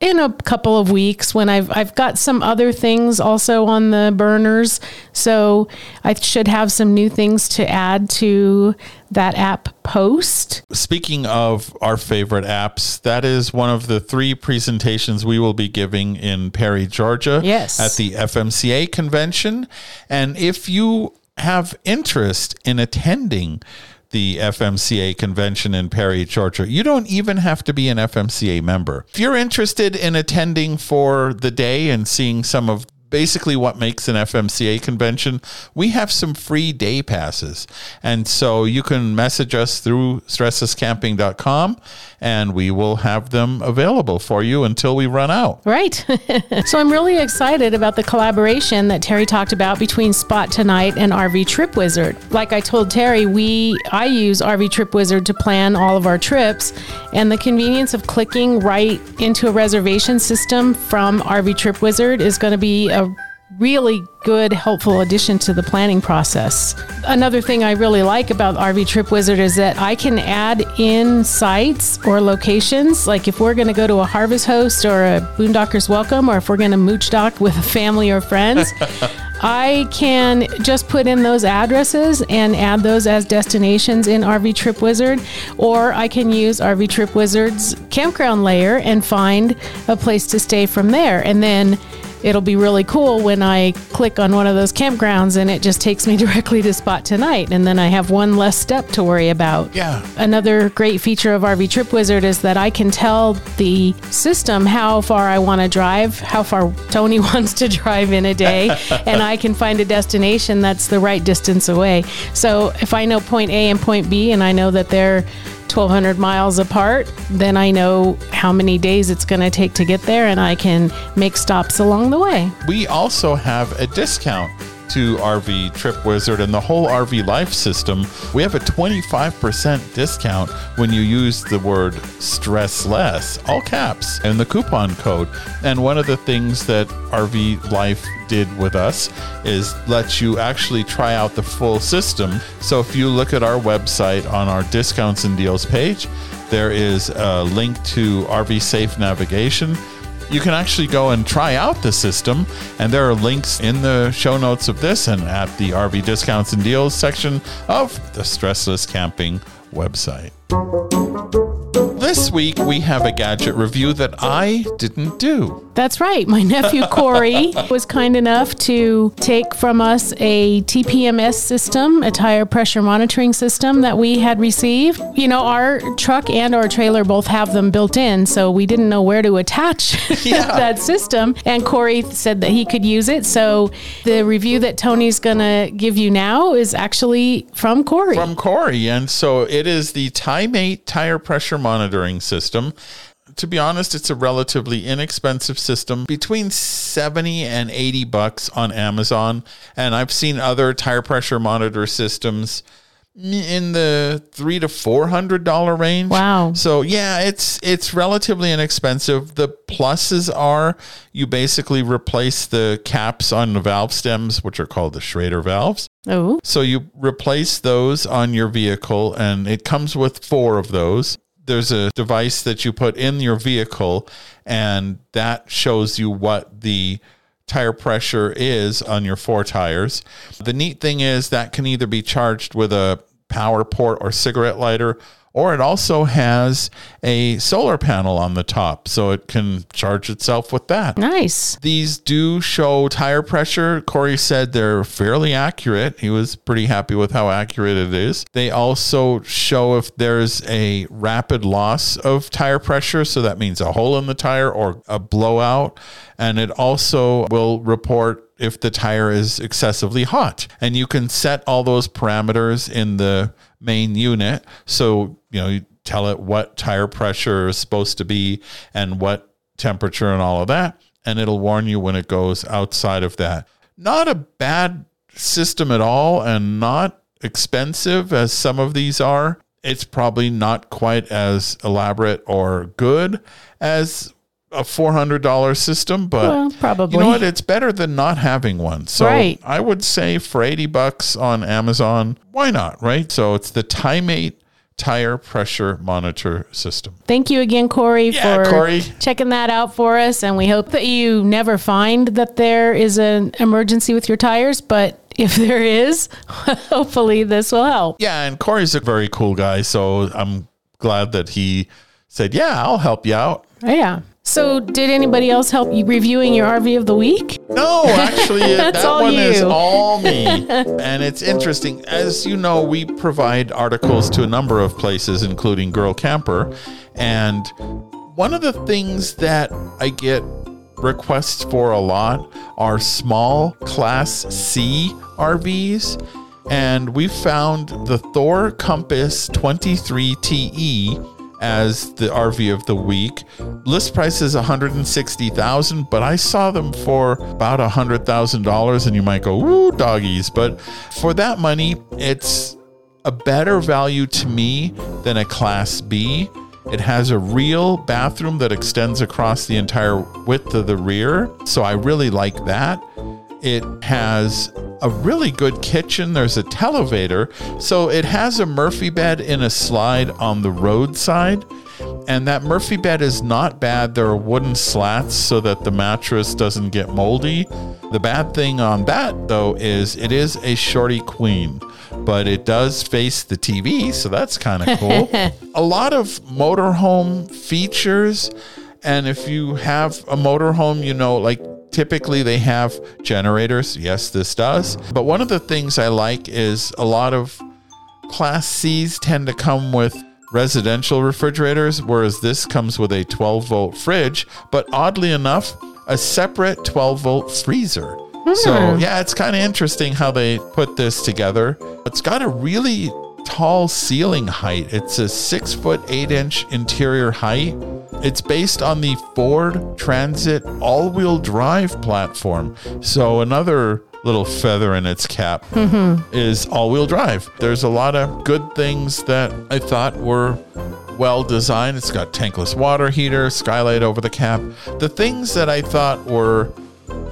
in a couple of weeks when I've I've got some other things also on the burners. So I should have some new things to add to that app post. Speaking of our favorite apps, that is one of the three presentations we will be giving in Perry, Georgia Yes. at the FMCA convention. And if you have interest in attending the FMCA convention in Perry, Georgia, you don't even have to be an FMCA member. If you're interested in attending for the day and seeing some of basically what makes an FMCA convention, we have some free day passes. And so you can message us through stresslesscamping.com and we will have them available for you until we run out. Right. so I'm really excited about the collaboration that Terry talked about between Spot Tonight and RV Trip Wizard. Like I told Terry, we I use RV Trip Wizard to plan all of our trips and the convenience of clicking right into a reservation system from RV Trip Wizard is going to be a really good, helpful addition to the planning process. Another thing I really like about RV Trip Wizard is that I can add in sites or locations. Like if we're going to go to a Harvest Host or a Boondockers Welcome, or if we're going to mooch dock with a family or friends. I can just put in those addresses and add those as destinations in RV Trip Wizard, or I can use RV Trip Wizard's campground layer and find a place to stay from there. And then it'll be really cool when I click on one of those campgrounds and it just takes me directly to Spot Tonight. And then I have one less step to worry about. Yeah. Another great feature of RV Trip Wizard is that I can tell the system how far I want to drive, how far Tony wants to drive in a day, and I can find a destination that's the right distance away. So if I know point A and point B and I know that they're 1200 miles apart, then I know how many days it's going to take to get there and I can make stops along the way. We also have a discount to RV Trip Wizard and the whole RV Life system. We have a 25% discount when you use the word stress less, all caps, and the coupon code. And one of the things that RV Life did with us is let you actually try out the full system. So if you look at our website on our discounts and deals page, there is a link to RV Safe Navigation you can actually go and try out the system. And there are links in the show notes of this and at the RV discounts and deals section of the Stressless Camping website. This week we have a gadget review that I didn't do. That's right. My nephew Corey was kind enough to take from us a TPMS system, a tire pressure monitoring system that we had received. You know, our truck and our trailer both have them built in, so we didn't know where to attach that system. And Corey said that he could use it. So the review that Tony's going to give you now is actually from Corey. From Corey. And so it is the Tymate tire pressure monitoring system. To be honest, it's a relatively inexpensive system, between 70 and 80 bucks on Amazon. And I've seen other tire pressure monitor systems in the three to four hundred dollar range. Wow. So yeah, it's it's relatively inexpensive. The pluses are you basically replace the caps on the valve stems, which are called the Schrader valves. oh, So you replace those on your vehicle, and it comes with four of those. There's a device that you put in your vehicle, and that shows you what the tire pressure is on your four tires. The neat thing is that can either be charged with a power port or cigarette lighter, or it also has a solar panel on the top, so it can charge itself with that. nice. These do show tire pressure. Corey said they're fairly accurate. He was pretty happy with how accurate it is. They also show if there's a rapid loss of tire pressure. So that means a hole in the tire or a blowout. And it also will report if the tire is excessively hot. And you can set all those parameters in the main unit. So, you know, you tell it what tire pressure is supposed to be and what temperature and all of that. And it'll warn you when it goes outside of that. Not a bad system at all and not expensive as some of these are. It's probably not quite as elaborate or good as a $400 system, but Well, probably. you know what? It's better than not having one. So Right. I would say for 80 bucks on Amazon, why not? Right. So it's the Tymate tire pressure monitor system. Thank you again, Corey, Yeah, for Corey. checking that out for us. And we hope that you never find that there is an emergency with your tires. But if there is, hopefully this will help. Yeah, and Corey's a very cool guy, so I'm glad that he said, "Yeah, I'll help you out." Yeah. So, did anybody else help you reviewing your RV of the week? No, actually, that one is all me. and it's interesting. As you know, we provide articles to a number of places, including Girl Camper. And one of the things that I get requests for a lot are small Class C RVs. And we found the Thor Compass 23TE as the RV of the week. List price is 160,000, but I saw them for about $100,000 and you might go, "Ooh, doggies." But for that money, it's a better value to me than a class B. It has a real bathroom that extends across the entire width of the rear, so I really like that. It has a really good kitchen. There's a televator. So it has a Murphy bed in a slide on the roadside. And that Murphy bed is not bad. There are wooden slats so that the mattress doesn't get moldy. The bad thing on that, though, is it is a shorty queen, but it does face the TV. So that's kind of cool. a lot of motorhome features. And if you have a motorhome, you know, like typically they have generators. Yes, this does. But one of the things I like is a lot of Class C's tend to come with residential refrigerators, whereas this comes with a 12 volt fridge, but oddly enough, a separate 12 volt freezer. So, hmm. yeah, it's kind of interesting how they put this together. It's got a really tall ceiling height. It's a six foot eight inch interior height. It's based on the Ford Transit all wheel drive platform. So, another little feather in its cap mm-hmm. is all wheel drive. There's a lot of good things that I thought were well designed. It's got tankless water heater, skylight over the cap. The things that I thought were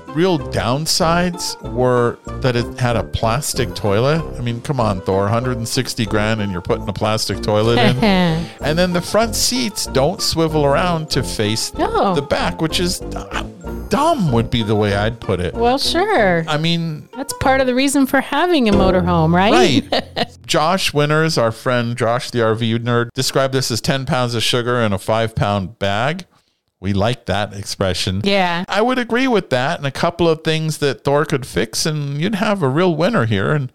real downsides were that it had a plastic toilet. I mean, come on, Thor, 160 grand and you're putting a plastic toilet in. and then the front seats don't swivel around to face No. the back, which is uh, dumb, would be the way I'd put it. Well, sure. I mean, That's part of the reason for having a motorhome, right? Right. Josh Winters, our friend Josh the RV nerd, described this as 10 pounds of sugar in a five pound bag. We like that expression. Yeah. I would agree with that and a couple of things that Thor could fix, and you'd have a real winner here. And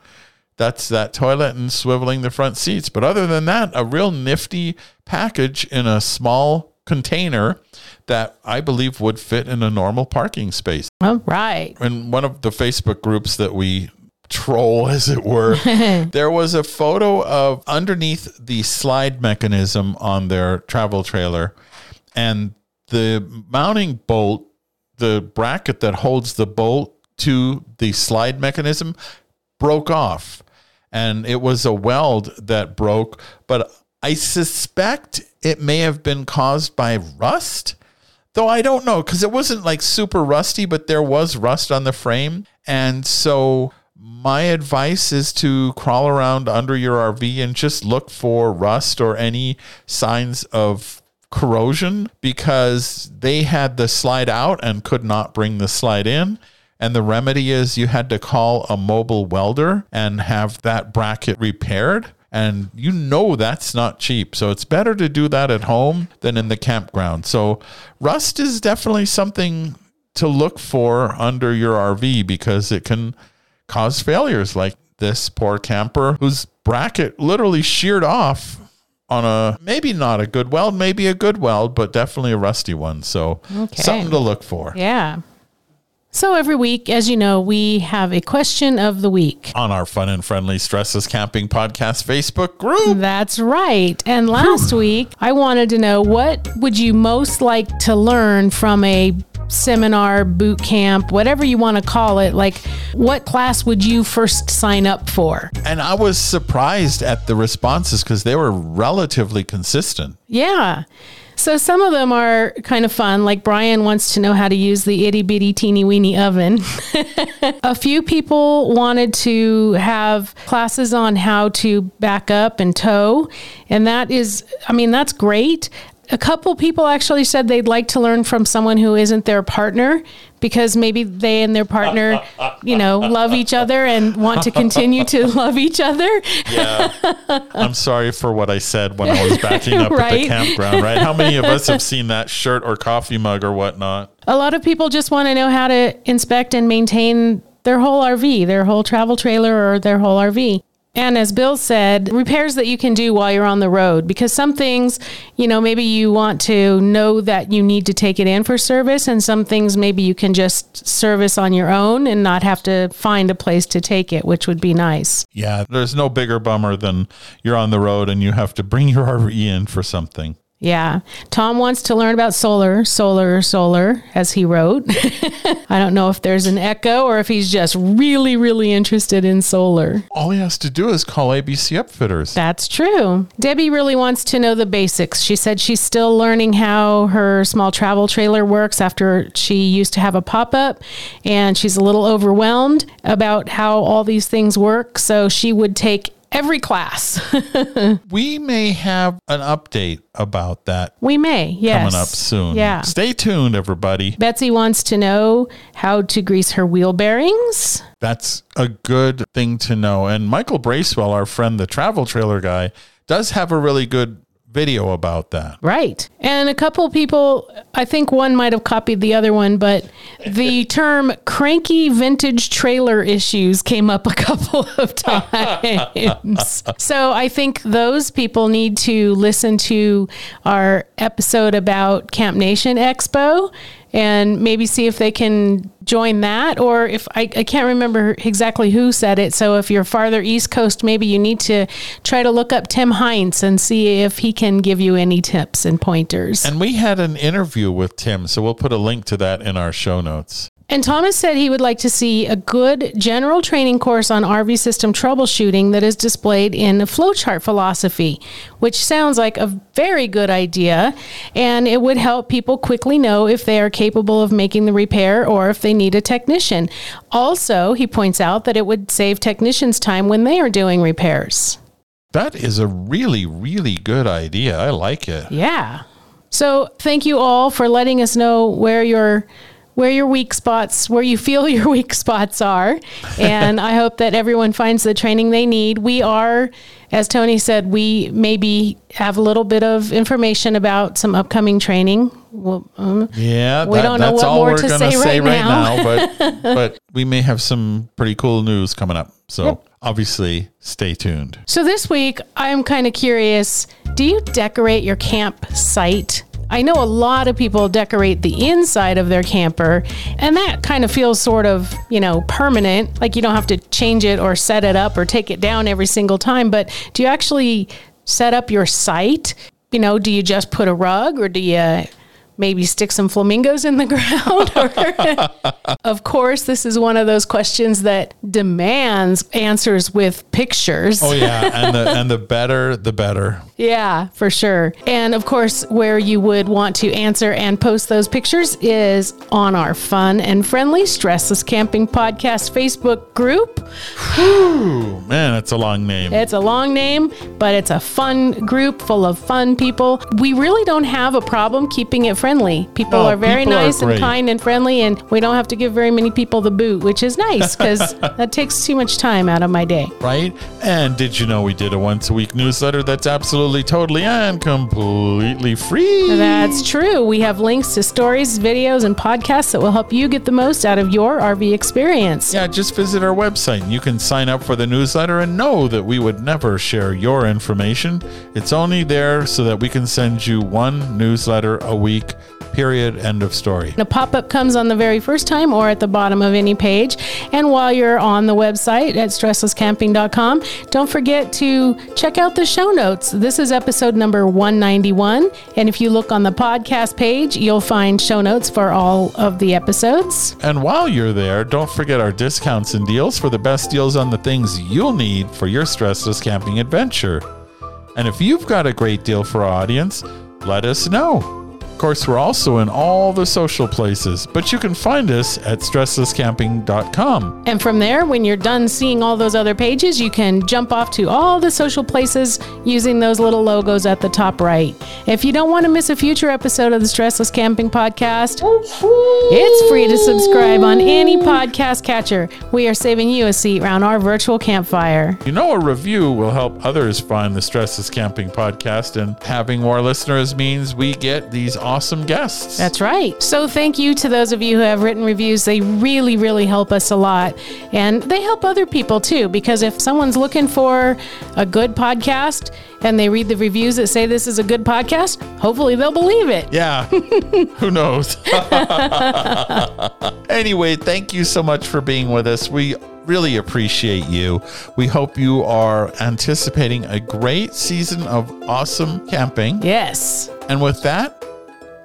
that's that toilet and swiveling the front seats. But other than that, a real nifty package in a small container that I believe would fit in a normal parking space All right. in one of the Facebook groups that we troll, as it were, there was a photo of underneath the slide mechanism on their travel trailer, and the mounting bolt, the bracket that holds the bolt to the slide mechanism, broke off. And it was a weld that broke, but I suspect it may have been caused by rust. Though I don't know because it wasn't like super rusty, but there was rust on the frame. And so my advice is to crawl around under your RV and just look for rust or any signs of corrosion because they had the slide out and could not bring the slide in. And the remedy is you had to call a mobile welder and have that bracket repaired. And you know that's not cheap. So it's better to do that at home than in the campground. So rust is definitely something to look for under your RV because it can cause failures like this poor camper whose bracket literally sheared off on a maybe not a good weld, maybe a good weld, but definitely a rusty one. So Okay. something to look for. Yeah. So every week, as you know, we have a question of the week. on our fun and friendly Stressless Camping Podcast Facebook group. That's right. And last week, I wanted to know what would you most like to learn from a seminar, boot camp, whatever you want to call it? Like, what class would you first sign up for? And I was surprised at the responses because they were relatively consistent. Yeah. So some of them are kind of fun. Like Brian wants to know how to use the itty bitty teeny weeny oven. a few people wanted to have classes on how to back up and tow. And that is, I mean, that's great a couple people actually said they'd like to learn from someone who isn't their partner because maybe they and their partner, you know, love each other and want to continue to love each other. Yeah. I'm sorry for what I said when I was backing up at the campground, right? How many of us have seen that shirt or coffee mug or whatnot? A lot of people just want to know how to inspect and maintain their whole RV, their whole travel trailer or their whole RV. And as Bill said, repairs that you can do while you're on the road because some things, you know, maybe you want to know that you need to take it in for service, and some things maybe you can just service on your own and not have to find a place to take it, which would be nice. Yeah, there's no bigger bummer than you're on the road and you have to bring your RV in for something. Yeah. Tom wants to learn about solar, solar, solar, as he wrote. I don't know if there's an echo or if he's just really, really interested in solar. All he has to do is call ABC Upfitters. That's true. Debbie really wants to know the basics. She said she's still learning how her small travel trailer works after she used to have a pop up, and she's a little overwhelmed about how all these things work. So she would take every class. We may have an update about that we may, yes. coming up soon. Yeah. Stay tuned, everybody. Betsy wants to know how to grease her wheel bearings. That's a good thing to know. And Michael Bracewell, our friend, the travel trailer guy, does have a really good video about that. Right. And a couple people, I think one might have copied the other one, but the term cranky vintage trailer issues came up a couple of times. so I think those people need to listen to our episode about Camp Nation Expo and maybe see if they can join that or if I, I can't remember exactly who said it so if you're farther east coast maybe you need to try to look up tim heinz and see if he can give you any tips and pointers And we had an interview with Tim, so we'll put a link to that in our show notes. And thomas said he would like to see a good general training course on rv system troubleshooting that is displayed in a flowchart philosophy which sounds like a very good idea and it would help people quickly know if they are capable of making the repair or if they need a technician also he points out that it would save technicians time when they are doing repairs That is a really, really good idea. I like it. Yeah. So thank you all for letting us know where your where your weak spots, where you feel your weak spots are. And I hope that everyone finds the training they need. We are, as Tony said, we maybe have a little bit of information about some upcoming training. Well, um, Yeah, We don't know that's what all more to say say right right now. now. but but we may have some pretty cool news coming up. So obviously, stay tuned. So this week, I'm kind of curious. Do you decorate your campsite? I know a lot of people decorate the inside of their camper, and that kind of feels sort of, you know, permanent. Like you don't have to change it or set it up or take it down every single time. But do you actually set up your site? You know, do you just put a rug or do you maybe stick some flamingos in the ground? Of course, this is one of those questions that demands answers with pictures. Oh yeah, and the and the better, the better. Yeah, for sure. And of course, where you would want to answer and post those pictures is on our fun and friendly Stressless Camping Podcast Facebook group. Man, it's a long name. It's a long name, but it's a fun group full of fun people. We really don't have a problem keeping it friendly. People No, are very people are nice and kind and friendly, and we don't have to give very many people the boot, which is nice because that takes too much time out of my day. right? And did you know we did a once a week newsletter that's absolutely, totally, and completely free? That's true. We have links to stories, videos, and podcasts that will help you get the most out of your RV experience. Yeah, just visit our website. You can sign up for the newsletter and know that we would never share your information. It's only there so that we can send you one newsletter a week. Period. End of story. A pop up comes on the very first time or at the bottom of any page. And while you're on the website at stresslesscamping.com, don't forget to check out the show notes. This is episode number 191. And if you look on the podcast page, you'll find show notes for all of the episodes. And while you're there, don't forget our discounts and deals for the best deals on the things you'll need for your stressless camping adventure. And if you've got a great deal for our audience, let us know. Of course, we're also in all the social places, but you can find us at stresslesscamping.com. And from there, when you're done seeing all those other pages, you can jump off to all the social places using those little logos at the top right. If you don't want to miss a future episode of the Stressless Camping Podcast, it's free to subscribe on any podcast catcher. We are saving you a seat around our virtual campfire. You know, a review will help others find the Stressless Camping podcast, and having more listeners means we get these awesome guests. That's right. So thank you to those of you who have written reviews. They really, really help us a lot. And they help other people too, because if someone's looking for a good podcast and they read the reviews that say this is a good podcast, hopefully they'll believe it. yeah, who knows? anyway, thank you so much for being with us. We really appreciate you. We hope you are anticipating a great season of awesome camping. Yes. And with that,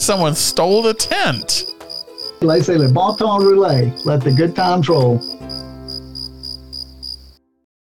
Someone stole the tent. Laissez le bon temps rouler. Let the good times roll.